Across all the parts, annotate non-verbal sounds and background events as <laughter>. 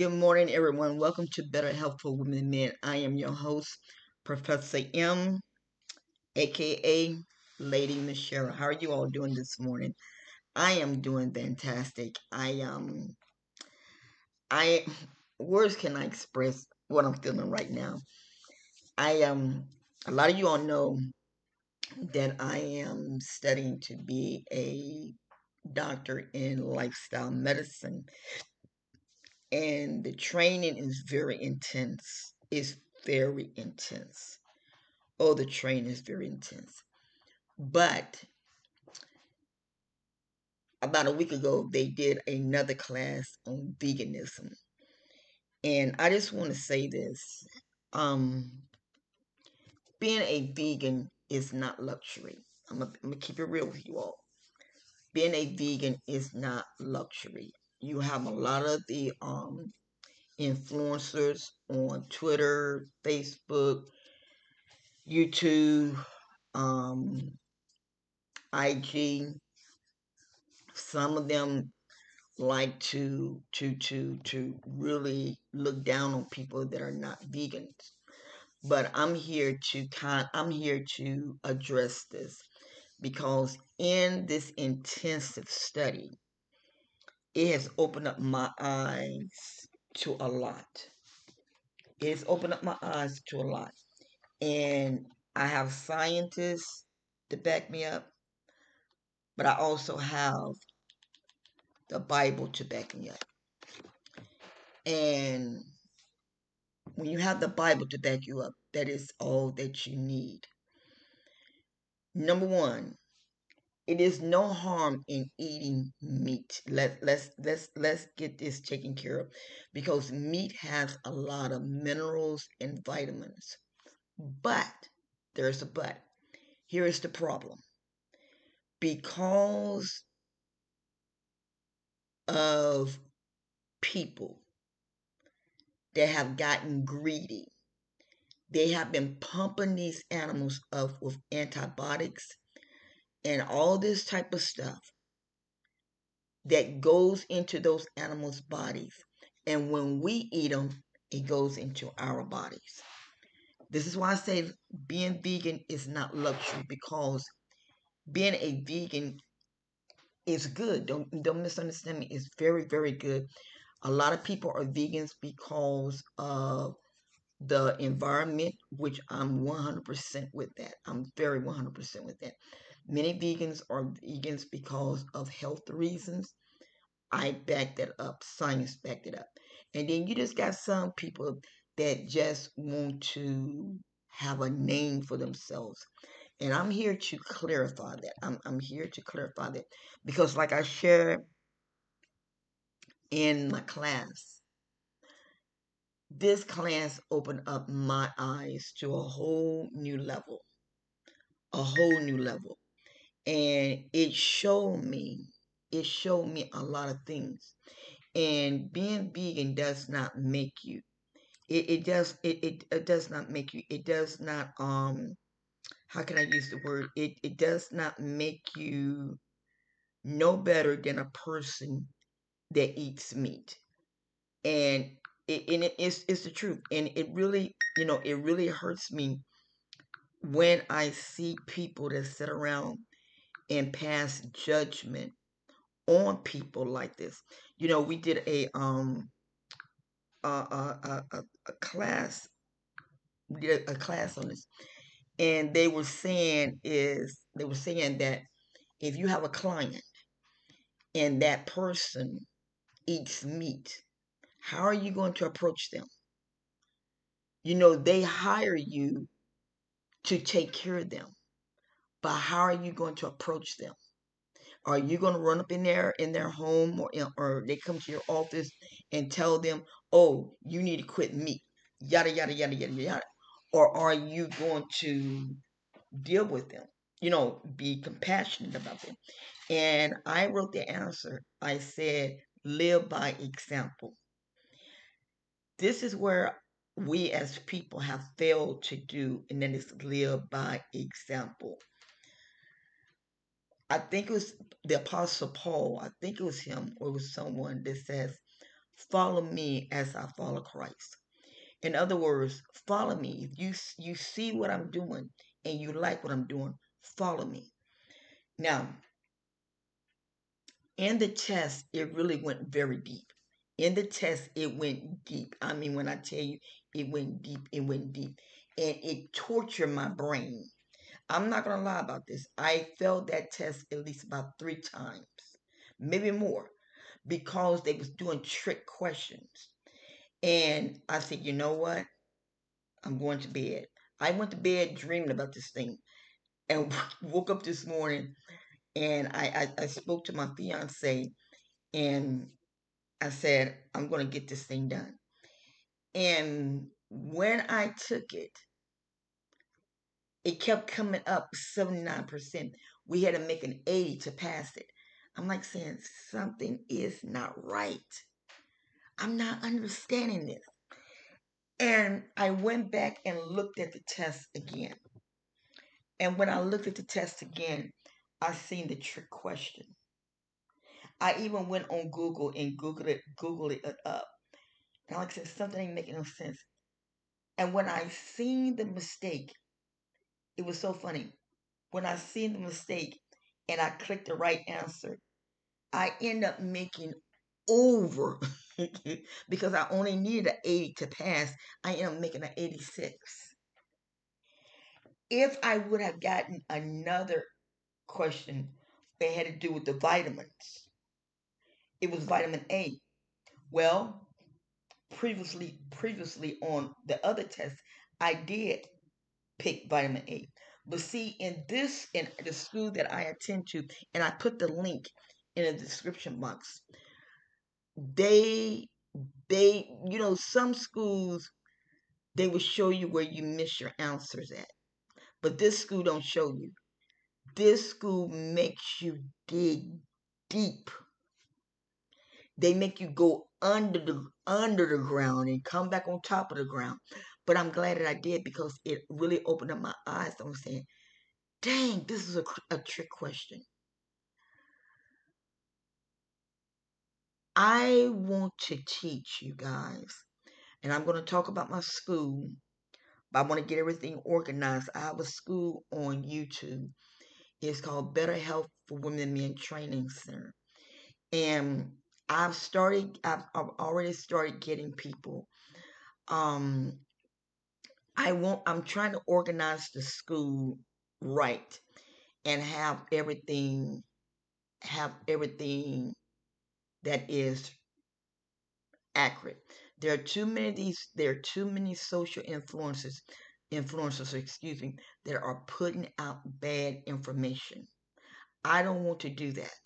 Good morning, everyone. Welcome to Better Health for Women and Men. I am your host, Professor M, aka Lady Michelle. How are you all doing this morning? I am doing fantastic. I um, I words can I express what I'm feeling right now. I um, a lot of you all know that I am studying to be a doctor in lifestyle medicine and the training is very intense. It's very intense. Oh, the training is very intense. But about a week ago, they did another class on veganism. And I just want to say this. Um, being a vegan is not luxury. I'm going to keep it real with you all. Being a vegan is not luxury you have a lot of the um, influencers on Twitter, Facebook, YouTube, um, IG. Some of them like to to to to really look down on people that are not vegans. But I'm here to kind I'm here to address this because in this intensive study it has opened up my eyes to a lot. It has opened up my eyes to a lot. And I have scientists to back me up, but I also have the Bible to back me up. And when you have the Bible to back you up, that is all that you need. Number one, it is no harm in eating meat. Let let's let's let's get this taken care of because meat has a lot of minerals and vitamins. But there's a but. Here is the problem. Because of people that have gotten greedy, they have been pumping these animals up with antibiotics and all this type of stuff that goes into those animals' bodies. And when we eat them, it goes into our bodies. This is why I say being vegan is not luxury because being a vegan is good. Don't don't misunderstand me. It's very very good. A lot of people are vegans because of the environment, which I'm 100% with that. I'm very 100% with that. Many vegans are vegans because of health reasons. I back that up. Science backed it up. And then you just got some people that just want to have a name for themselves. And I'm here to clarify that. I'm, I'm here to clarify that. Because like I shared in my class, this class opened up my eyes to a whole new level. A whole new level and it showed me it showed me a lot of things. And being vegan does not make you it, it does it, it, it does not make you it does not um how can i use the word? It it does not make you no better than a person that eats meat. And it, and it is it's the truth. And it really you know it really hurts me when i see people that sit around and pass judgment on people like this. You know, we did a um a a, a, a class a class on this, and they were saying is they were saying that if you have a client and that person eats meat, how are you going to approach them? You know, they hire you to take care of them but how are you going to approach them? Are you going to run up in there in their home or or they come to your office and tell them, "Oh, you need to quit meat." Yada yada yada yada yada. Or are you going to deal with them? You know, be compassionate about them. And I wrote the answer. I said, "Live by example." This is where we as people have failed to do, and then it's live by example. I think it was the Apostle Paul, I think it was him or it was someone that says, follow me as I follow Christ. In other words, follow me. You you see what I'm doing and you like what I'm doing, follow me. Now, in the test, it really went very deep. In the test, it went deep. I mean, when I tell you it went deep, it went deep. And it tortured my brain. I'm not going to lie about this. I failed that test at least about three times, maybe more, because they was doing trick questions. And I said, you know what? I'm going to bed. I went to bed dreaming about this thing and <laughs> woke up this morning and I, I, I spoke to my fiance and I said, I'm going to get this thing done. And when I took it, it kept coming up 79%. We had to make an 80 to pass it. I'm like saying, something is not right. I'm not understanding this. And I went back and looked at the test again. And when I looked at the test again, I seen the trick question. I even went on Google and Googled it, Googled it up. And like I said, something ain't making no sense. And when I seen the mistake, it was so funny. When I seen the mistake and I clicked the right answer, I end up making over <laughs> because I only needed an 80 to pass. I end up making an 86. If I would have gotten another question that had to do with the vitamins. It was vitamin A. Well, previously previously on the other test, I did pick vitamin A. But see, in this in the school that I attend to, and I put the link in the description box, they they you know some schools they will show you where you miss your answers at. But this school don't show you. This school makes you dig deep. They make you go under the under the ground and come back on top of the ground. But I'm glad that I did because it really opened up my eyes. I'm saying, dang, this is a, a trick question. I want to teach you guys, and I'm going to talk about my school, but I want to get everything organized. I have a school on YouTube it's called Better Health for Women and Men Training Center. And I've started, I've, I've already started getting people. Um, I want, I'm trying to organize the school right and have everything, have everything that is accurate. There are too many of these, there are too many social influences influencers, excuse me, that are putting out bad information. I don't want to do that.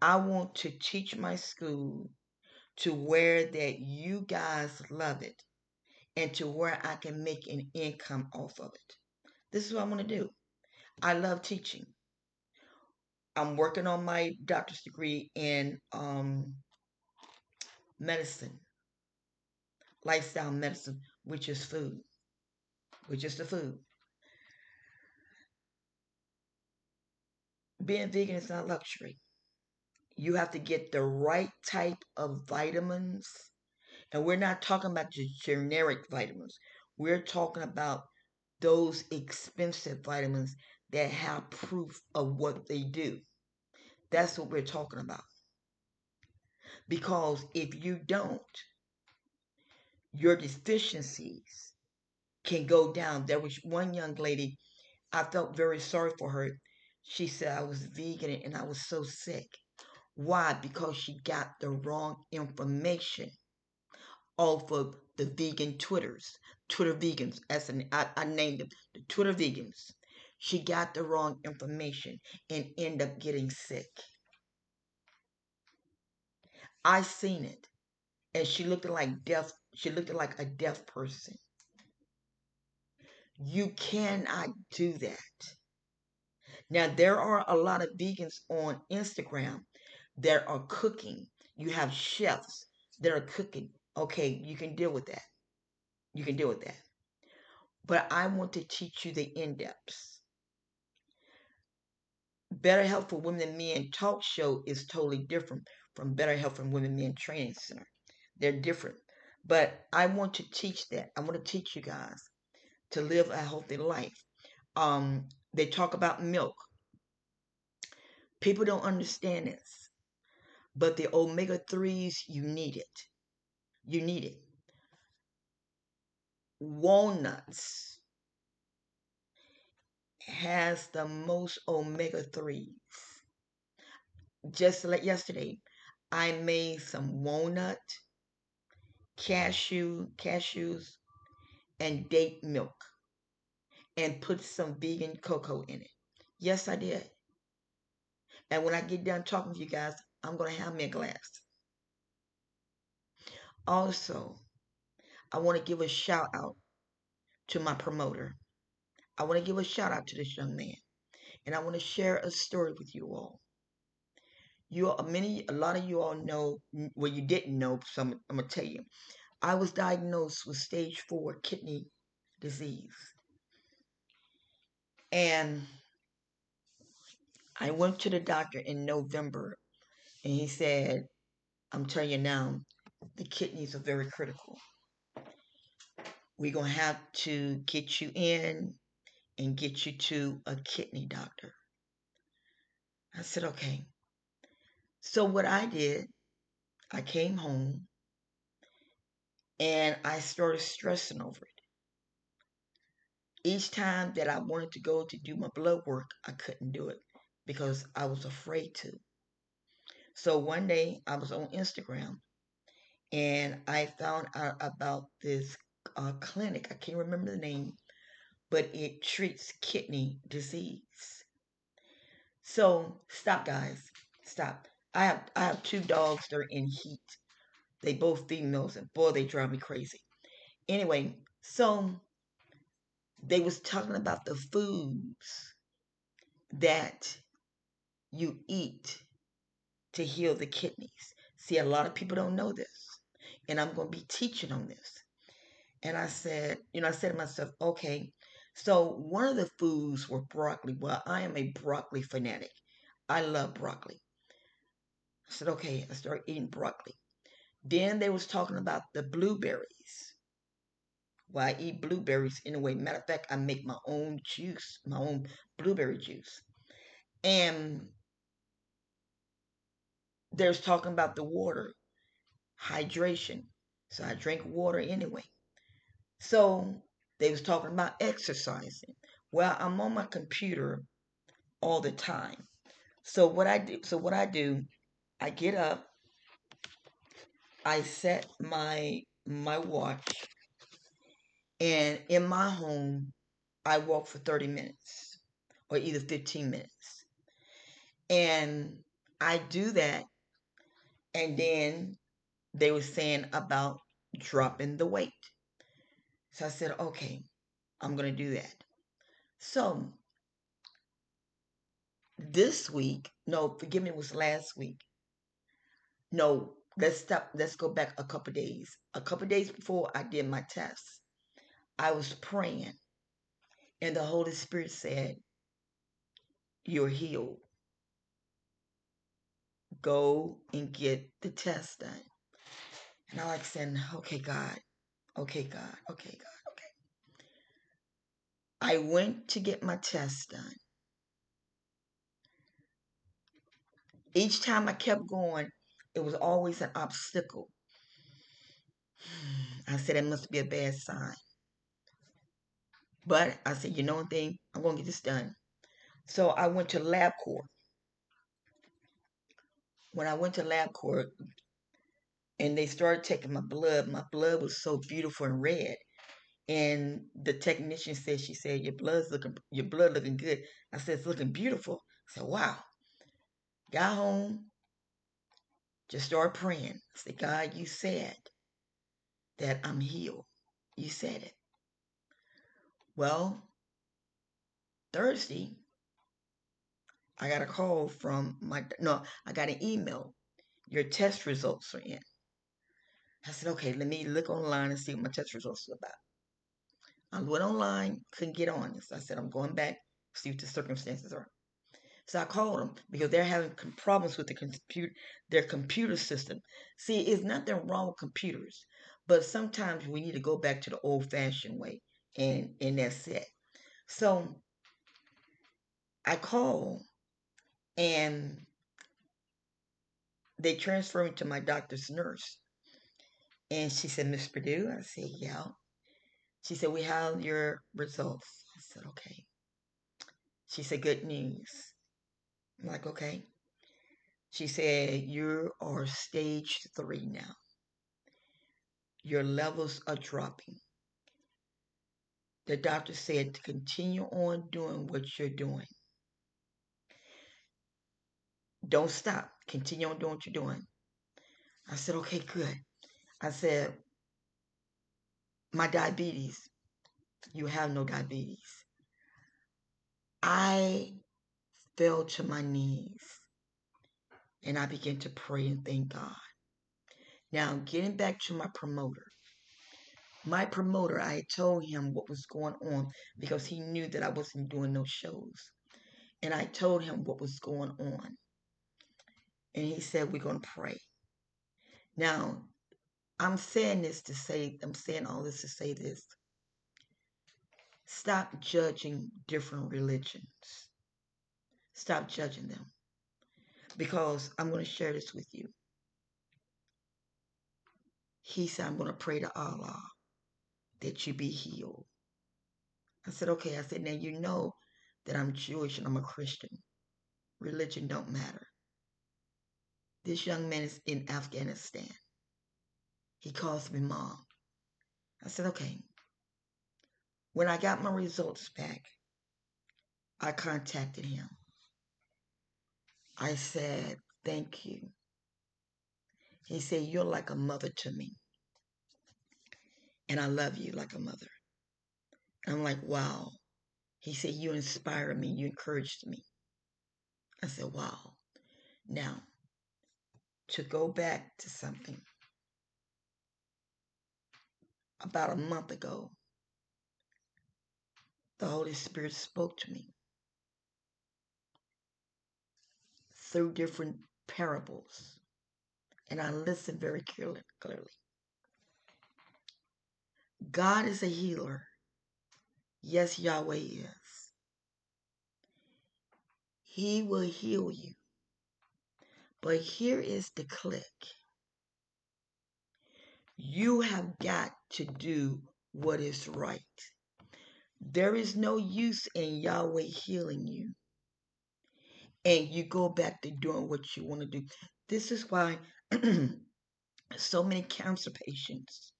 I want to teach my school to where that you guys love it and to where I can make an income off of it. This is what I want to do. I love teaching. I'm working on my doctor's degree in um, medicine, lifestyle medicine, which is food with just the food. Being vegan is not luxury. You have to get the right type of vitamins. And we're not talking about the generic vitamins. We're talking about those expensive vitamins that have proof of what they do. That's what we're talking about. Because if you don't, your deficiencies can go down. There was one young lady, I felt very sorry for her. She said I was vegan and I was so sick. Why? Because she got the wrong information off of the vegan Twitters, Twitter vegans. As an, I, I named them the Twitter vegans. She got the wrong information and ended up getting sick. I seen it, and she looked like death. She looked like a deaf person. You cannot do that. Now, there are a lot of vegans on Instagram that are cooking. You have chefs that are cooking. Okay, you can deal with that. You can deal with that. But I want to teach you the in depths. Better Health for Women and Men talk show is totally different from Better Health for Women and Men Training Center. They're different. But I want to teach that. I want to teach you guys to live a healthy life. Um, they talk about milk. People don't understand this. But the omega 3s, you need it. You need it. Walnuts has the most omega 3s. Just like yesterday, I made some walnut, cashew, cashews, and date milk and put some vegan cocoa in it. Yes, I did. And when I get done talking to you guys, I'm going to have me a glass. Also, I want to give a shout out to my promoter. I want to give a shout out to this young man. And I want to share a story with you all. You all, many, a lot of you all know, well, you didn't know, so I'm, I'm going to tell you. I was diagnosed with stage four kidney disease. And I went to the doctor in November and he said, I'm telling you now, the kidneys are very critical. We're going to have to get you in and get you to a kidney doctor. I said, okay. So what I did, I came home and I started stressing over it. Each time that I wanted to go to do my blood work, I couldn't do it because I was afraid to. So one day I was on Instagram and I found out about this uh, clinic. I can't remember the name, but it treats kidney disease. So stop, guys. Stop. I have I have two dogs They're in heat. They both females, and boy, they drive me crazy. Anyway, so they was talking about the foods that you eat to heal the kidneys. See, a lot of people don't know this. And I'm going to be teaching on this. And I said, you know, I said to myself, okay, so one of the foods were broccoli. Well, I am a broccoli fanatic. I love broccoli. I said, okay, I started eating broccoli. Then they was talking about the blueberries. Well, I eat blueberries anyway. Matter of fact, I make my own juice, my own blueberry juice. And there's talking about the water, hydration. So I drink water anyway. So they was talking about exercising. Well, I'm on my computer all the time. So what I do, so what I do, I get up, I set my my watch, and in my home, I walk for 30 minutes or either 15 minutes. And I do that and then they were saying about dropping the weight. So I said, okay, I'm going to do that. So this week, no, forgive me, it was last week. No, let's stop. Let's go back a couple days. A couple days before I did my test, I was praying, and the Holy Spirit said, You're healed go and get the test done. And I like saying, okay, God, okay, God, okay, God, okay. I went to get my test done. Each time I kept going, it was always an obstacle. <sighs> I said, it must be a bad sign. But I said, you know one thing? I'm going to get this done. So I went to LabCorp when I went to LabCorp and they started taking my blood, my blood was so beautiful and red. And the technician said, she said, your blood's looking, your blood looking good. I said, it's looking beautiful. I said, wow. Got home, just started praying. I said, God, you said that I'm healed. You said it. Well, Thursday, I got a call from my, no, I got an email. Your test results are in. I said, okay, let me look online and see what my test results are about. I went online, couldn't get on. So I said, I'm going back, see what the circumstances are. So I called them because they're having problems with the computer, their computer system. See, it's nothing wrong with computers, but sometimes we need to go back to the old-fashioned way, and and that's it. So I called, and they transferred me to my doctor's nurse, and she said, "Miss Perdue," I said, "Yeah." She said, "We have your results." I said, "Okay." She said, "Good news." I'm like, okay. She said, You are stage three now. Your levels are dropping. The doctor said to continue on doing what you're doing. Don't stop. Continue on doing what you're doing. I said, Okay, good. I said, My diabetes, you have no diabetes. I fell to my knees and I began to pray and thank God. Now, getting back to my promoter. My promoter, I told him what was going on because he knew that I wasn't doing no shows. And I told him what was going on. And he said, We're going to pray. Now, I'm saying this to say, I'm saying all this to say this. Stop judging different religions. Stop judging them because I'm going to share this with you. He said, I'm going to pray to Allah that you be healed. I said, okay. I said, now you know that I'm Jewish and I'm a Christian. Religion don't matter. This young man is in Afghanistan. He calls me mom. I said, okay. When I got my results back, I contacted him. I said, Thank you. He said, You're like a mother to me. And I love you like a mother. I'm like, Wow. He said, You inspired me. You encouraged me. I said, Wow. Now, to go back to something, about a month ago, the Holy Spirit spoke to me. through different parables. And I listened very clearly. God is a healer. Yes, Yahweh is. He will heal you. But here is the click. You have got to do what is right. There is no use in Yahweh healing you and you go back to doing what you want to do. This is why <clears throat> so many cancer patients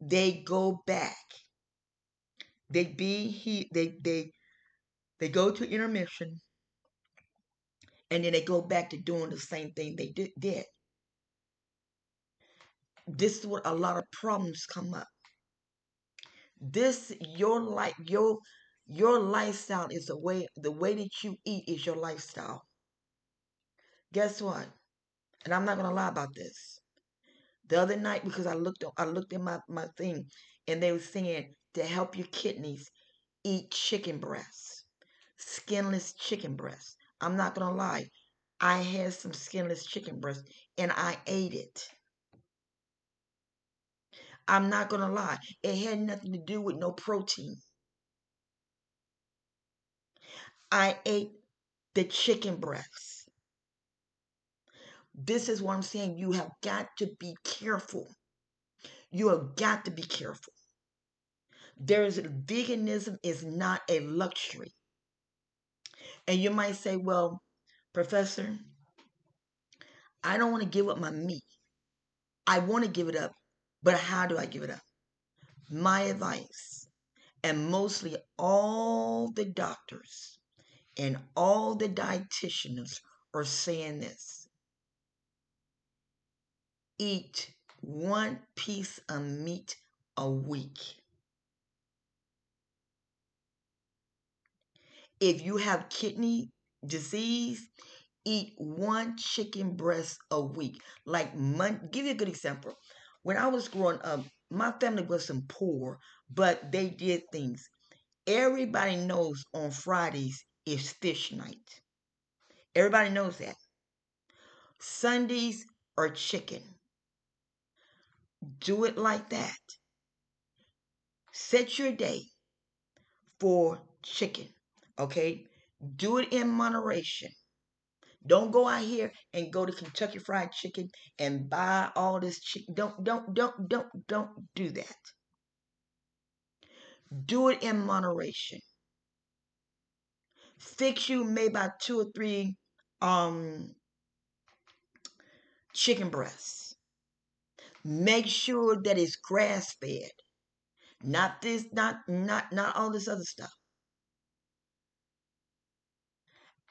they go back. They be he they they they go to intermission and then they go back to doing the same thing they did. This is where a lot of problems come up. This your life your your lifestyle is the way the way that you eat is your lifestyle. Guess what? And I'm not gonna lie about this. The other night, because I looked I looked at my, my thing and they were saying to help your kidneys, eat chicken breasts. Skinless chicken breasts. I'm not gonna lie. I had some skinless chicken breasts and I ate it. I'm not gonna lie. It had nothing to do with no protein. I ate the chicken breasts. This is what I'm saying. You have got to be careful. You have got to be careful. There is veganism is not a luxury. And you might say, well, professor, I don't want to give up my meat. I want to give it up, but how do I give it up? My advice, and mostly all the doctors and all the dietitians are saying this. Eat one piece of meat a week. If you have kidney disease, eat one chicken breast a week. Like, give you a good example. When I was growing up, my family wasn't poor, but they did things. Everybody knows on Fridays is fish night. Everybody knows that. Sundays are chicken. Do it like that. Set your day for chicken. Okay? Do it in moderation. Don't go out here and go to Kentucky Fried Chicken and buy all this chicken. Don't, don't, don't, don't, don't do that. Do it in moderation. Fix you maybe about two or three um chicken breasts. Make sure that it's grass fed. Not this, not not not all this other stuff.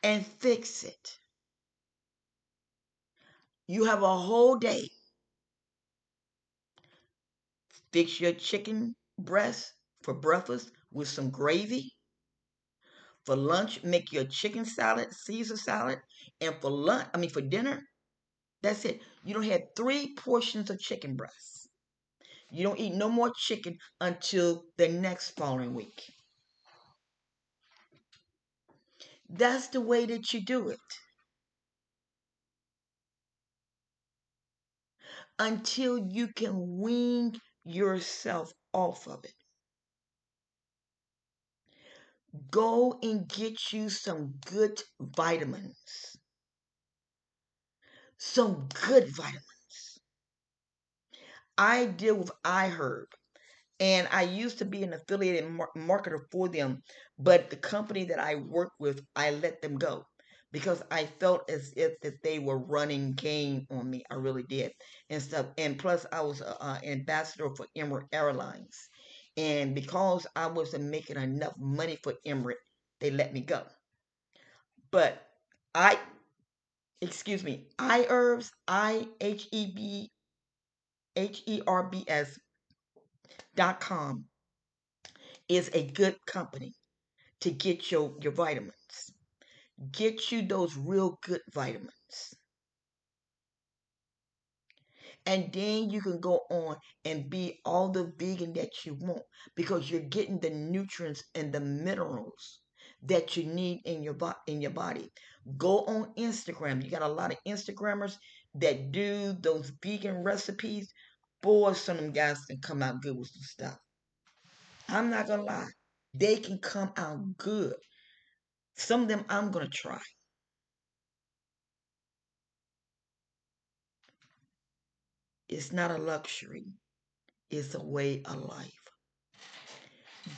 And fix it. You have a whole day. Fix your chicken breast for breakfast with some gravy. For lunch, make your chicken salad, Caesar salad. And for lunch, I mean for dinner, that's it. You don't have three portions of chicken breast. You don't eat no more chicken until the next following week. That's the way that you do it. Until you can wean yourself off of it. Go and get you some good vitamins. Some good vitamins. I deal with iHerb, and I used to be an affiliated mar- marketer for them, but the company that I work with, I let them go because I felt as if that they were running game on me. I really did and stuff. And plus, I was an ambassador for Emirates Airlines, and because I wasn't making enough money for Emirates, they let me go. But I, excuse me, iHerbs, I H E B H E R B S dot com is a good company to get your, your vitamins. Get you those real good vitamins. And then you can go on and be all the vegan that you want because you're getting the nutrients and the minerals that you need in your bo- in your body. Go on Instagram. You got a lot of Instagrammers that do those vegan recipes. Boy, some of them guys can come out good with some stuff. I'm not gonna lie. They can come out good. Some of them I'm gonna try. It's not a luxury, it's a way of life.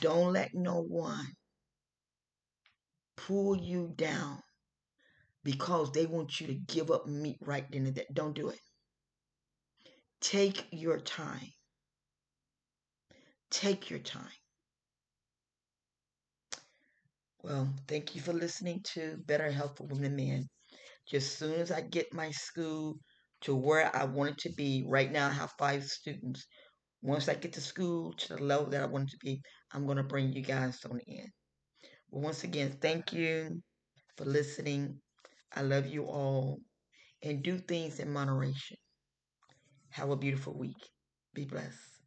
Don't let no one pull you down because they want you to give up meat right then and there. Don't do it. Take your time. Take your time. Well, thank you for listening to Better Health for Women and Men. Just soon as I get my school to where I want it to be. Right now, I have five students. Once I get to school to the level that I want it to be, I'm going to bring you guys on in. But once again, thank you for listening. I love you all. And do things in moderation. Have a beautiful week. Be blessed.